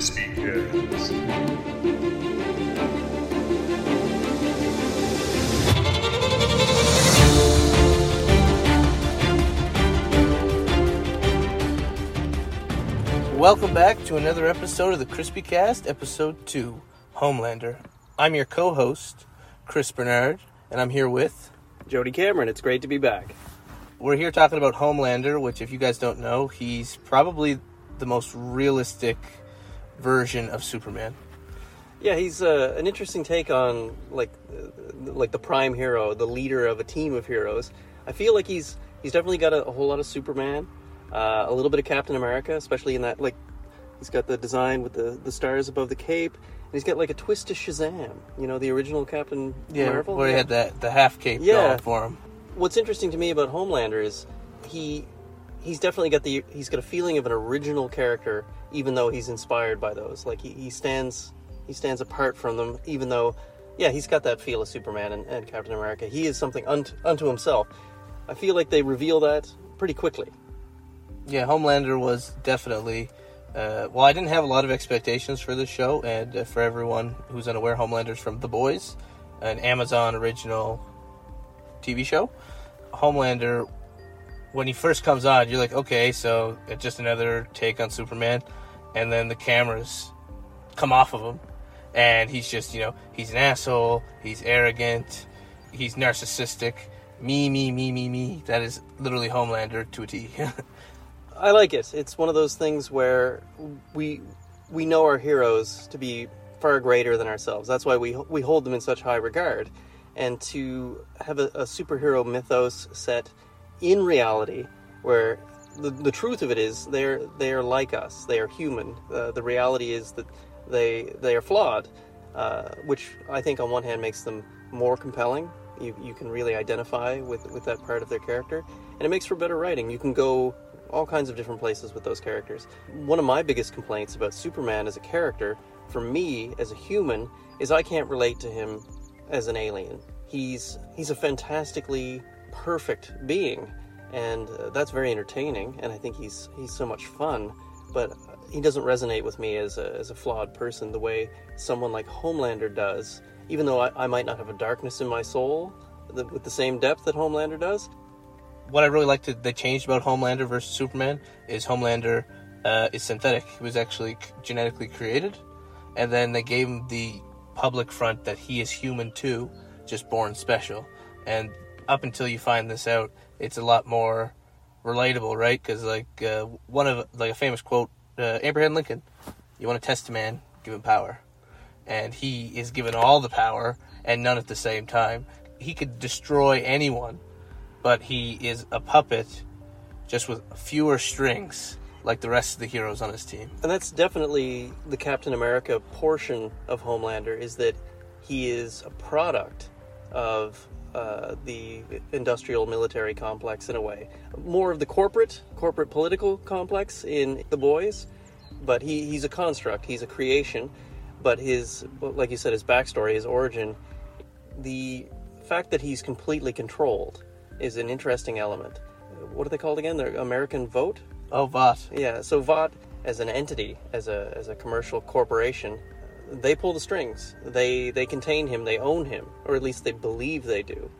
Crispy Cast. Welcome back to another episode of the Crispy Cast, episode 2, Homelander. I'm your co host, Chris Bernard, and I'm here with. Jody Cameron, it's great to be back. We're here talking about Homelander, which, if you guys don't know, he's probably the most realistic version of Superman. Yeah, he's uh, an interesting take on like uh, like the prime hero, the leader of a team of heroes. I feel like he's he's definitely got a, a whole lot of Superman, uh, a little bit of Captain America, especially in that like he's got the design with the, the stars above the cape, and he's got like a twist to Shazam. You know, the original Captain Yeah, Marvel. where he had that the half cape Yeah. going for him. what's interesting to me about Homelander is he he's definitely got the he's got a feeling of an original character, even though he's inspired by those. Like he, he stands he stands apart from them, even though yeah he's got that feel of Superman and, and Captain America. He is something unto, unto himself. I feel like they reveal that pretty quickly. Yeah, Homelander was definitely. Uh, well, I didn't have a lot of expectations for this show, and uh, for everyone who's unaware, Homelander's from The Boys, an Amazon original TV show. Homelander, when he first comes on, you're like, okay, so it's just another take on Superman, and then the cameras come off of him, and he's just, you know, he's an asshole, he's arrogant, he's narcissistic, me, me, me, me, me. That is literally Homelander to a T. I like it. It's one of those things where we we know our heroes to be far greater than ourselves. That's why we we hold them in such high regard. And to have a, a superhero mythos set in reality, where the, the truth of it is they're they are like us. They are human. Uh, the reality is that they they are flawed, uh, which I think on one hand makes them more compelling. You, you can really identify with, with that part of their character, and it makes for better writing. You can go all kinds of different places with those characters. One of my biggest complaints about Superman as a character, for me as a human, is I can't relate to him as an alien. He's he's a fantastically perfect being, and uh, that's very entertaining. And I think he's he's so much fun. But he doesn't resonate with me as a, as a flawed person the way someone like Homelander does. Even though I, I might not have a darkness in my soul the, with the same depth that Homelander does, what I really liked that they changed about Homelander versus Superman is Homelander uh, is synthetic. He was actually genetically created, and then they gave him the public front that he is human too, just born special. And up until you find this out, it's a lot more relatable, right? Because like uh, one of like a famous quote, uh, Abraham Lincoln, "You want to test a man, give him power," and he is given all the power and none at the same time. He could destroy anyone but he is a puppet just with fewer strings like the rest of the heroes on his team. And that's definitely the Captain America portion of Homelander is that he is a product of uh, the industrial military complex in a way. More of the corporate, corporate political complex in The Boys, but he, he's a construct, he's a creation. But his, like you said, his backstory, his origin, the fact that he's completely controlled is an interesting element. What are they called again? The American vote? Oh, Vought. Yeah, so Vought as an entity, as a as a commercial corporation, they pull the strings. They they contain him, they own him, or at least they believe they do.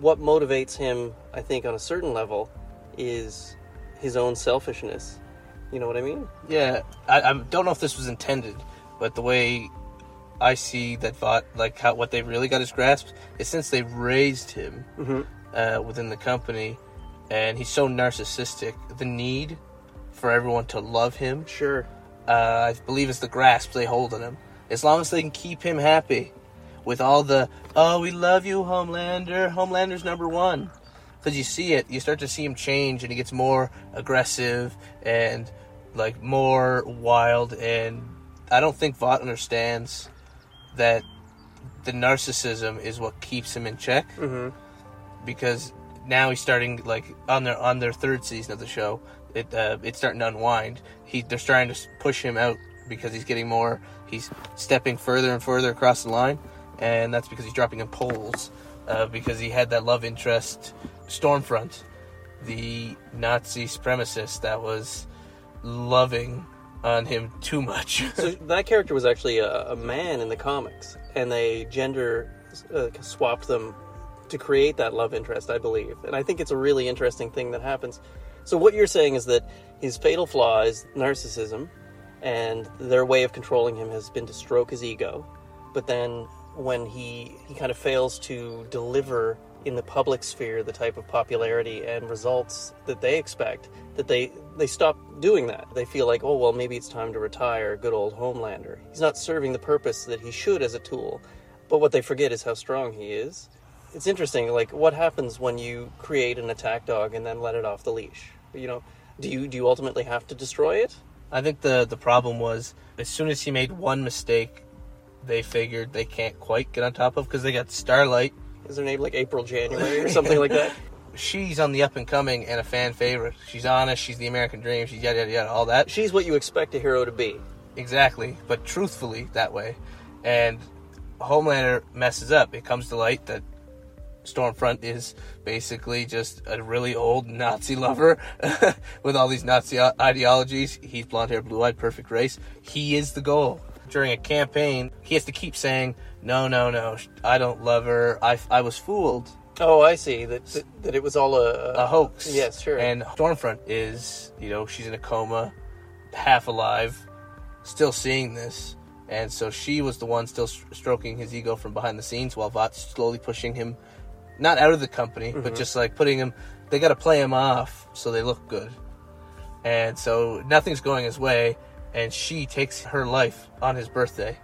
What motivates him, I think on a certain level, is his own selfishness. You know what I mean? Yeah, I, I don't know if this was intended, but the way I see that Vought, like how what they really got his grasp is since they raised him uh, within the company, and he's so narcissistic, the need for everyone to love him Sure. uh, I believe it's the grasp they hold on him. As long as they can keep him happy, with all the "Oh, we love you, Homelander. Homelander's number one," because you see it, you start to see him change, and he gets more aggressive and like more wild. And I don't think Vought understands that the narcissism is what keeps him in check Mm-hmm. because now he's starting like on their on their third season of the show. It uh, it's starting to unwind. He they're trying to push him out because he's getting more. He's stepping further and further across the line, and that's because he's dropping in polls. uh, because he had that love interest, Stormfront, the Nazi supremacist that was loving on him too much. So that character was actually a, a man in the comics, and they gender uh, swapped them to create that love interest, I believe. And I think it's a really interesting thing that happens. So what you're saying is that his fatal flaw is narcissism, and their way of controlling him has been to stroke his ego. But then when he he kind of fails to deliver in the public sphere the type of popularity and results that they expect, that they they stop doing that. They feel like, oh well, maybe it's time to retire, good old Homelander. He's not serving the purpose that he should as a tool. But what they forget is how strong he is. It's interesting, like what happens when you create an attack dog and then let it off the leash. You know, do you do you ultimately have to destroy it? I think the the problem was as soon as he made one mistake, they figured they can't quite get on top of because they got Starlight. Is her name like April January or something like that? She's on the up and coming and a fan favorite. She's honest. She's the American dream. She's yada yada yada. All that. She's what you expect a hero to be. Exactly, but truthfully that way. And Homelander messes up. It comes to light that Stormfront is basically just a really old Nazi lover with all these Nazi ideologies. He's blonde hair, blue eyed, perfect race. He is the goal. During a campaign, he has to keep saying, No, no, no, I don't love her. I, I was fooled. Oh, I see. That, that, that it was all a, A hoax. Yes, sure. And Stormfront is, you know, she's in a coma, half alive, still seeing this. And so she was the one still stroking his ego from behind the scenes while Vought slowly pushing him, not out of the company, but just like putting him, they got to play him off so they look good. And so nothing's going his way, and she takes her life on his birthday,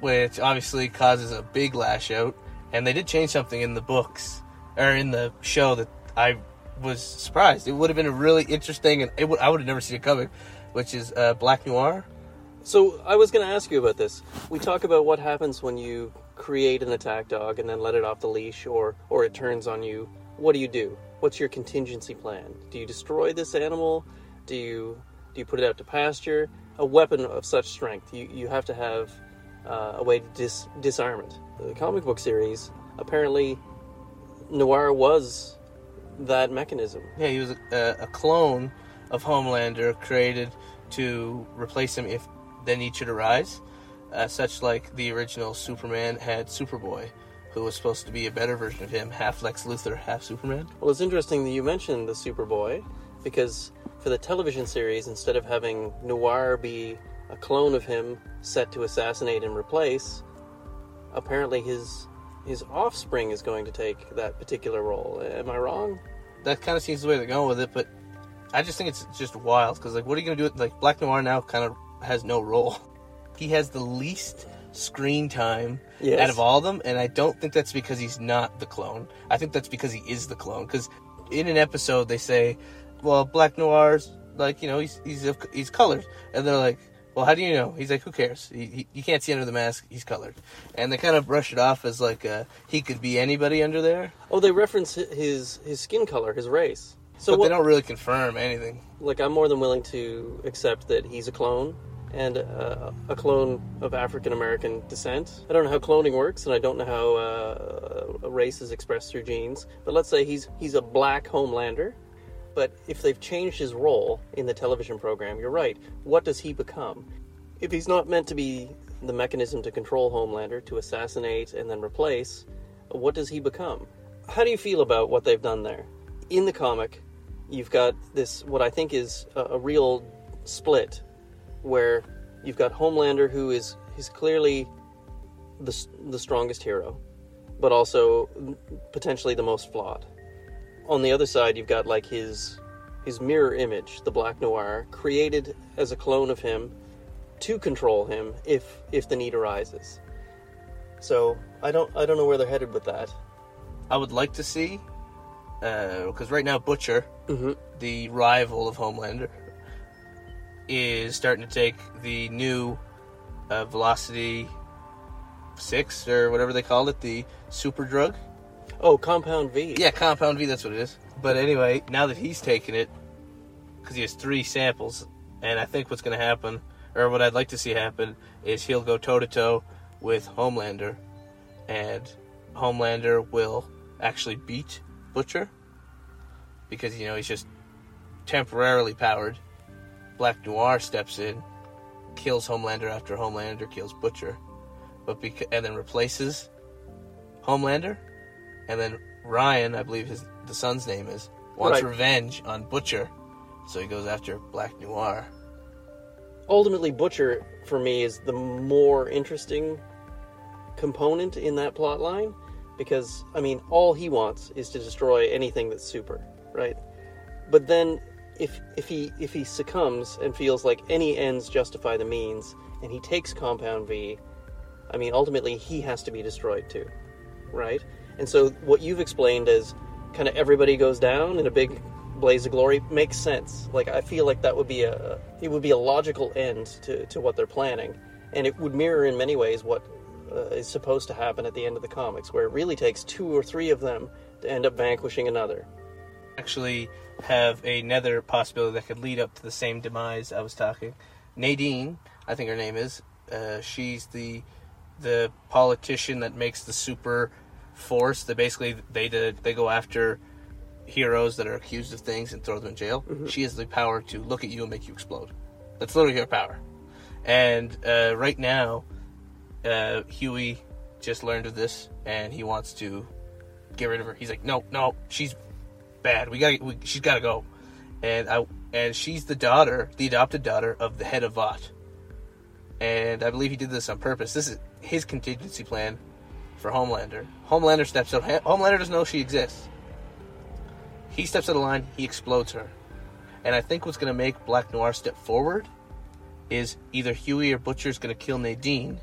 which obviously causes a big lash out. And they did change something in the books, or in the show that I was surprised. It would have been a really interesting, and it would, I would have never seen it coming, which is uh, Black Noir. So I was going to ask you about this. We talk about what happens when you create an attack dog and then let it off the leash, or or it turns on you. What do you do? What's your contingency plan? Do you destroy this animal? Do you do you put it out to pasture? A weapon of such strength, you you have to have uh, a way to dis- disarm it. The comic book series apparently Noir was that mechanism. Yeah, he was a, a clone of Homelander created to replace him if the need should arise. Uh, such like the original Superman had Superboy, who was supposed to be a better version of him, half Lex Luthor, half Superman. Well, it's interesting that you mentioned the Superboy because for the television series, instead of having Noir be a clone of him set to assassinate and replace, apparently his his offspring is going to take that particular role. Am I wrong? That kind of seems the way they're going with it, but I just think it's just wild because like, what are you gonna do? With, like Black Noir now kind of has no role. He has the least screen time Yes. out of all of them, and I don't think that's because he's not the clone. I think that's because he is the clone. Because in an episode they say, "Well, Black Noir's like you know he's he's of- he's colored," and they're like, "Well, how do you know?" He's like, "Who cares? He, he, you can't see under the mask. He's colored," and they kind of brush it off as like uh, he could be anybody under there, Oh, they reference his his skin color, his race. So but what, they don't really confirm anything. like I'm more than willing to accept that he's a clone and uh, a clone of African American descent. I don't know how cloning works, and I don't know how uh, race is expressed through genes. But let's say he's he's a black Homelander. But if they've changed his role in the television program, you're right. What does he become? If he's not meant to be the mechanism to control Homelander, to assassinate and then replace, what does he become? How do you feel about what they've done there? In the comic, you've got this, what I think is a, a real split, where you've got Homelander, who is he's clearly the, the strongest hero, but also potentially the most flawed. On the other side, you've got like his his mirror image, the Black Noir, created as a clone of him to control him if if the need arises. So I don't I don't know where they're headed with that. I would like to see because right now Butcher, Mhm. the rival of Homelander, is starting to take the new uh, Velocity Six or whatever they called it, the super drug. Oh, Compound V. Yeah, Compound V, that's what it is. But anyway, now that he's taken it, because he has three samples, and I think what's going to happen, or what I'd like to see happen, is he'll go toe to toe with Homelander, and Homelander will actually beat Butcher because you know he's just temporarily powered. Black Noir steps in, kills Homelander after Homelander kills Butcher, but beca- and then replaces Homelander, and then Ryan, I believe his the son's name is, wants Right. revenge on Butcher, so he goes after Black Noir. ultimately butcher for me is the more interesting component in that plot line because i mean all he wants is to destroy anything that's super right but then if if he if he succumbs and feels like any ends justify the means and he takes compound v i mean ultimately he has to be destroyed too. Right? And so what you've explained as kind of everybody goes down in a big blaze of glory makes sense. Like i feel like that would be a it would be a logical end to, to what they're planning. And it would mirror in many ways what uh, is supposed to happen at the end of the comics where it really takes two or three of them to end up vanquishing another Actually, have another possibility that could lead up to the same demise I was talking. Nadine, I think her name is. Uh, she's the the politician that makes the super force. That basically they did, they go after heroes that are accused of things and throw them in jail. She has the power to look at you and make you explode. That's literally her power. And uh, right now, uh, Huey just learned of this, and he wants to get rid of her. He's like, no, no, she's bad. We got, we, she's got to go. And I, and she's the daughter, the adopted daughter of the head of Vought. And I believe he did this on purpose. This is his contingency plan for Homelander. Homelander steps out. Homelander doesn't know she exists. He steps out of line. He explodes her. And I think what's going to make Black Noir step forward is either Huey or Butcher is going to kill Nadine,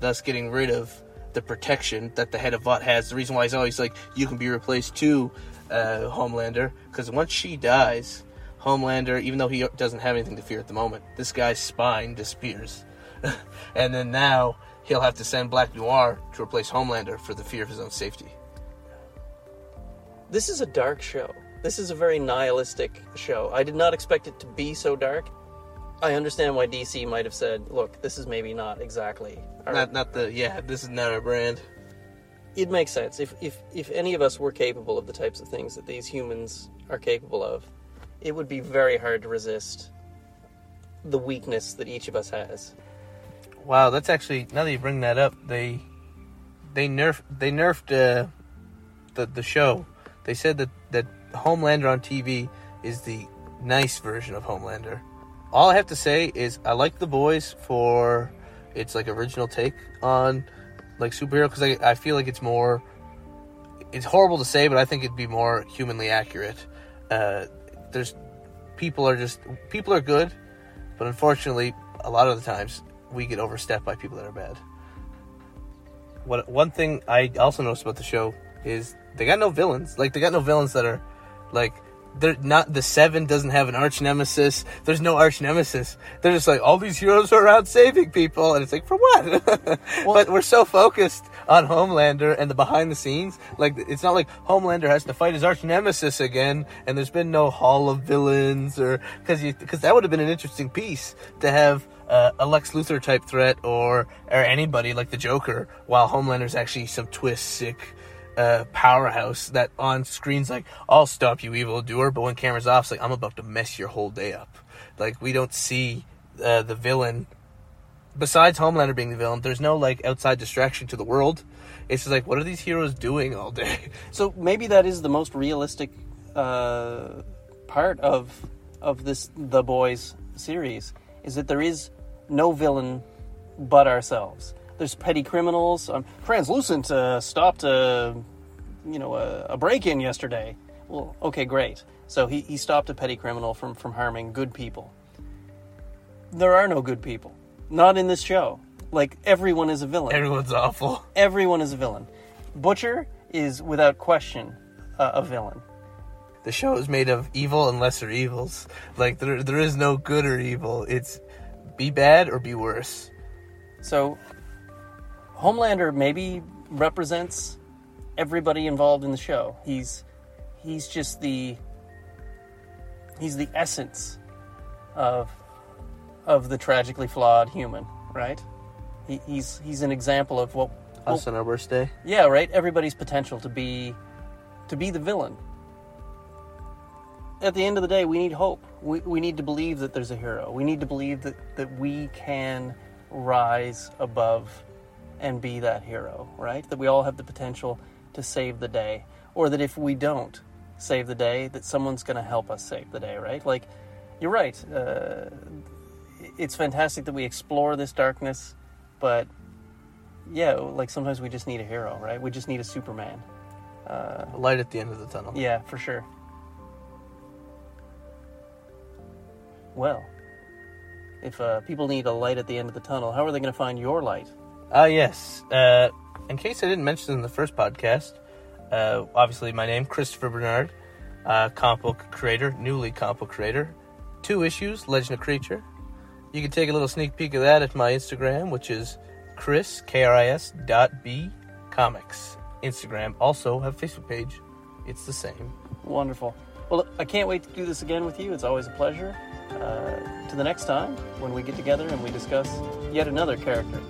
thus getting rid of the protection that the head of Vought has. The reason why he's always like, you can be replaced too, uh, Homelander, because once she dies, Homelander, even though he doesn't have anything to fear at the moment, this guy's spine disappears. and then now he'll have to send Black Noir to replace Homelander for the fear of his own safety. this is a dark show. This is a very nihilistic show. I did not expect it to be so dark. I understand why DC might have said, "Look, this is maybe not exactly." our- Not, not the yeah. This is not our brand. It makes sense. If if if any of us were capable of the types of things that these humans are capable of, it would be very hard to resist the weakness that each of us has. Wow, that's actually now that you bring that up, they they nerfed they nerfed uh, the the show. They said that that Homelander on TV is the nice version of Homelander. All I have to say is I like the boys for its like original take on like superhero because I I feel like it's more. It's horrible to say, but I think it'd be more humanly accurate. Uh, there's people are just people are good, but unfortunately, a lot of the times we get overstepped by people that are bad. What one thing I also noticed about the show is they got no villains. Like they got no villains that are like they're not the seven doesn't have an arch nemesis. There's no arch nemesis. They're just like all these heroes are out saving people, and it's like for what? but we're so focused on Homelander and the behind the scenes. Like it's not like Homelander has to fight his arch nemesis again, and there's been no Hall of Villains or because because that would have been an interesting piece to have uh, a Lex Luthor type threat or or anybody like the Joker, while Homelander's actually some twist sick uh, powerhouse that on screen's like I'll stop you evildoer, but when camera's off, it's like I'm about to mess your whole day up. Like we don't see uh, the villain. Besides Homelander being the villain, there's no like outside distraction to the world. It's just like what are these heroes doing all day? So maybe that is the most realistic uh, part of of this The Boys series is that there is no villain but ourselves. There's petty criminals. Um, Translucent uh, stopped a you know a, a break-in yesterday. Well, okay, great. So he, he stopped a petty criminal from from harming good people. There are no good people, not in this show. Like everyone is a villain Everyone's awful. everyone is a villain. Butcher is without question uh, a villain. The show is made of evil and lesser evils. Like there, there is no good or evil. It's be bad or be worse. So Homelander maybe represents everybody involved in the show. He's he's just the he's the essence of of the tragically flawed human, right? He, he's he's an example of what Us on our worst day. yeah, right. Everybody's potential to be to be the villain. At the end of the day, we need hope. We, we need to believe that there's a hero. We need to believe that, that we can rise above and be that hero, right? That we all have the potential to save the day. Or that if we don't save the day, that someone's going to help us save the day, right? Like, you're right. Uh, it's fantastic that we explore this darkness, but yeah, like sometimes we just need a hero, right? We just need a Superman. Uh, Light at the end of the tunnel. yeah, for sure. Well, if uh, people need a light at the end of the tunnel, how are they going to find your light? Ah, yes. Uh, in case I didn't mention in the first podcast, uh, obviously my name, Christopher Bernard, uh, comic book creator, newly comic book creator. Two issues, Legend of Creature. You can take a little sneak peek of that at my Instagram, which is Chris, K-R-I-S dot B comics. Instagram. Also have Facebook page. It's the same. Wonderful. Well, I can't wait to do this again with you. It's always a pleasure. Uh, to the next time when we get together and we discuss yet another character